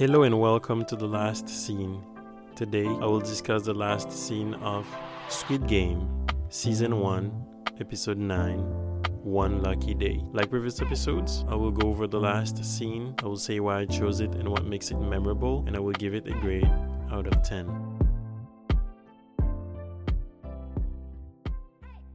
Hello and welcome to the last scene. Today I will discuss the last scene of Squid Game, Season 1, Episode 9, One Lucky Day. Like previous episodes, I will go over the last scene, I will say why I chose it and what makes it memorable, and I will give it a grade out of 10.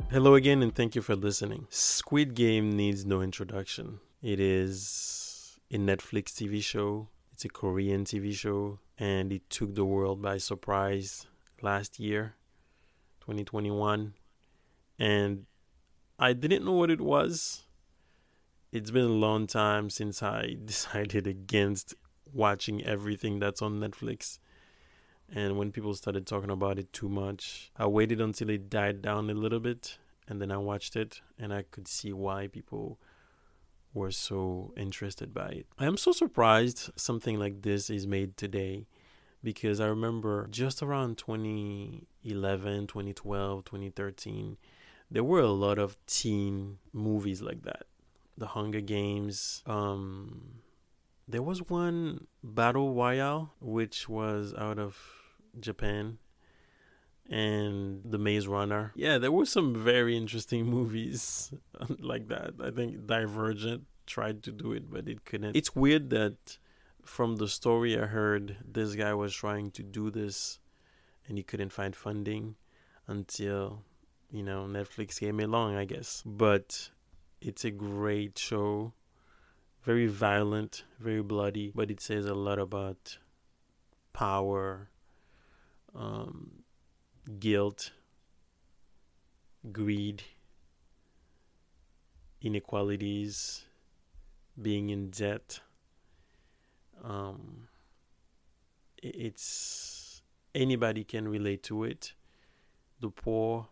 Hello again, and thank you for listening. Squid Game needs no introduction. It is a Netflix TV show, it's a Korean TV show, and it took the world by surprise last year, 2021. And I didn't know what it was. It's been a long time since I decided against watching everything that's on Netflix. And when people started talking about it too much, I waited until it died down a little bit and then I watched it and I could see why people were so interested by it. I am so surprised something like this is made today because I remember just around 2011, 2012, 2013, there were a lot of teen movies like that. The Hunger Games, um, there was one Battle Royale, which was out of Japan, and The Maze Runner. Yeah, there were some very interesting movies like that. I think Divergent tried to do it, but it couldn't. It's weird that from the story I heard, this guy was trying to do this and he couldn't find funding until, you know, Netflix came along, I guess. But it's a great show. Very violent, very bloody, but it says a lot about power, um, guilt, greed, inequalities, being in debt. Um, it's anybody can relate to it. The poor,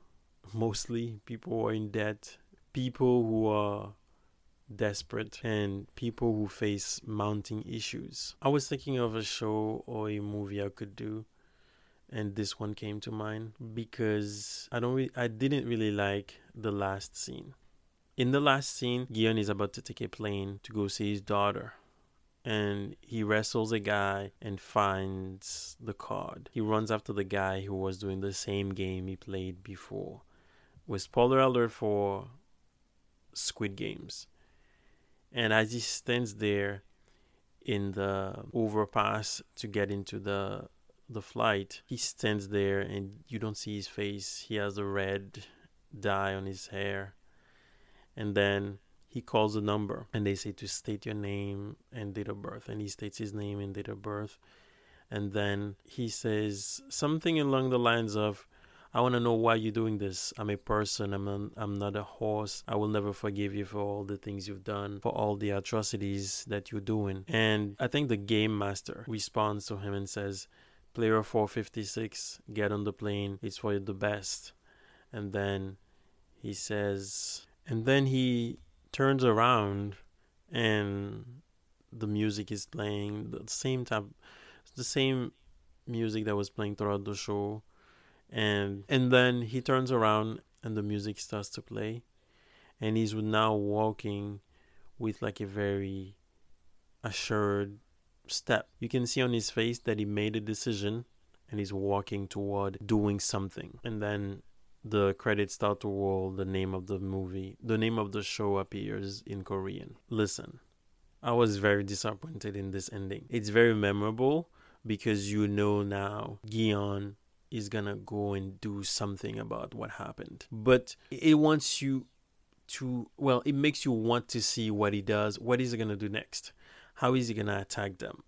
mostly people are in debt, people who are desperate, and people who face mounting issues. I was thinking of a show or a movie I could do and this one came to mind because I don't re- I didn't really like the last scene. In the last scene, Gi-hun is about to take a plane to go see his daughter. And he wrestles a guy and finds the card. He runs after the guy who was doing the same game he played before. With spoiler alert for Squid Games. And as he stands there in the overpass to get into the the flight, he stands there and you don't see his face. He has a red dye on his hair. And then he calls a number and they say to state your name and date of birth. And he states his name and date of birth. And then he says something along the lines of, I want to know why you're doing this. I'm a person. I'm an, I'm not a horse. I will never forgive you for all the things you've done, for all the atrocities that you're doing. And I think the game master responds to him and says, Player 456, get on the plane. It's for the best. And then he says, and then he turns around and the music is playing the same type, the same music that was playing throughout the show. And and then he turns around and the music starts to play. And he's now walking with like a very assured step. You can see on his face that he made a decision and he's walking toward doing something. And then the credits start to roll, the name of the movie, the name of the show appears in Korean. Listen, I was very disappointed in this ending. It's very memorable because you know now Gi-hun is gonna go and do something about what happened. But it wants you to, well, it makes you want to see what he does, what is he gonna do next how is he to attack them?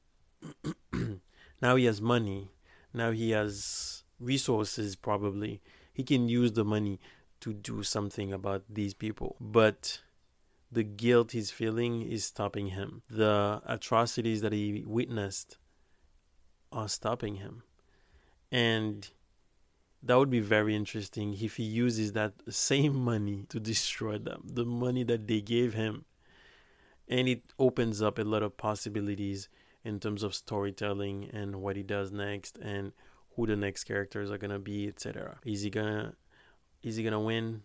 now he has money. Now he has resources, probably. He can use the money to do something about these people. But the guilt he's feeling is stopping him. The atrocities that he witnessed are stopping him. And that would be very interesting if he uses that same money to destroy them. The money that they gave him and it opens up a lot of possibilities in terms of storytelling and what he does next and who the next characters are gonna be, etc. Is he gonna is he gonna win?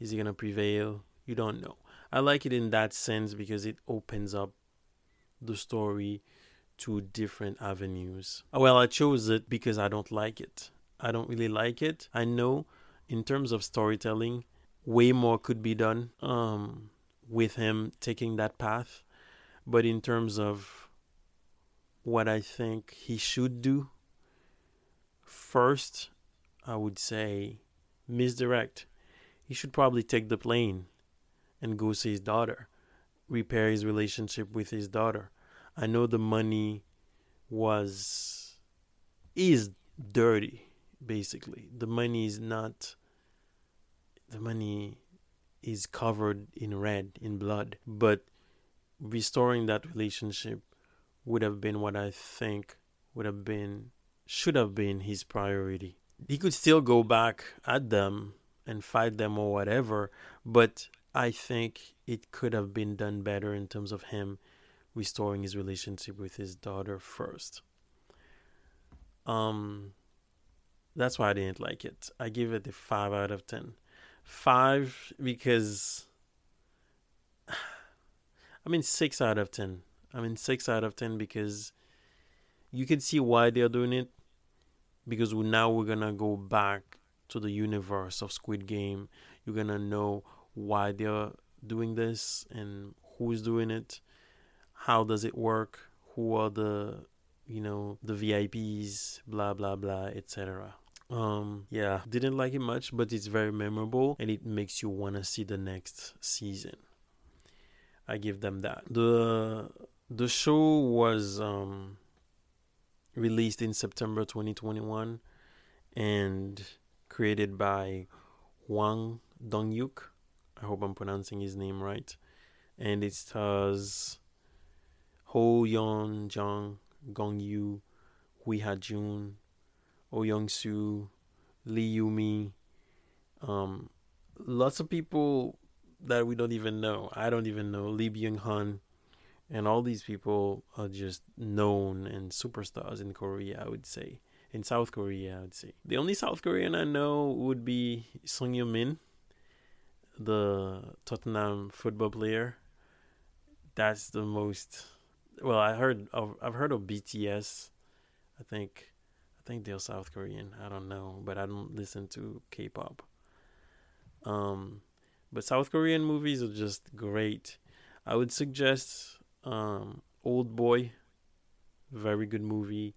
Is he gonna prevail? You don't know. I like it in that sense because it opens up the story to different avenues. Well, I chose it because I don't like it. I don't really like it. I know in terms of storytelling, way more could be done um, with him taking that path. But in terms of what I think he should do, first, I would say misdirect. He should probably take the plane and go see his daughter, repair his relationship with his daughter. I know the money was is dirty basically. The money is not the money is covered in red, in blood. But restoring that relationship would have been what I think would have been, should have been his priority. He could still go back at them and fight them or whatever, but I think it could have been done better in terms of him restoring his relationship with his daughter first. Um, that's why I didn't like it. I give it a five out of ten five because I mean six out of ten. I mean six out of ten because you can see why they're doing it because now we're gonna go back to the universe of Squid Game. You're gonna know why they're doing this and who's doing it, how does it work, who are the you know the VIPs, blah blah blah, etc. Um, yeah, didn't like it much, but it's very memorable and it makes you want to see the next season. I give them that. The the show was um released in September 2021 and created by Hwang Dong-hyuk. I hope I'm pronouncing his name right. And it stars Ho Yeon Jung, Gong Yu, Hui Ha Jun, Oh Young Soo, Lee Yumi, um, lots of people that we don't even know. I don't even know Lee Byung Hun, and all these people are just known and superstars in Korea. I would say in South Korea. I would say the only South Korean I know would be Son Heung-min, the Tottenham football player. That's the most. Well, I heard of, I've heard of BTS. I think I think they're South Korean. I don't know, but I don't listen to K-pop. Um, but South Korean movies are just great. I would suggest um, Old Boy, very good movie.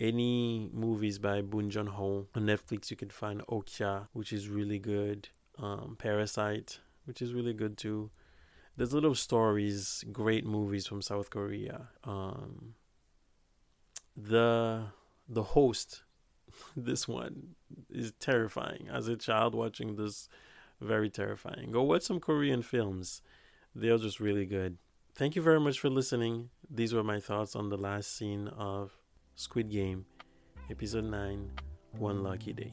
Any movies by Bong Joon Ho on Netflix, you can find Okja, which is really good. Um, Parasite, which is really good too. There's little stories, great movies from South Korea. Um, the the host this one is terrifying as a child watching this very terrifying go watch some korean films they're just really good thank you very much for listening. These were my thoughts on the last scene of squid game episode 9 one lucky day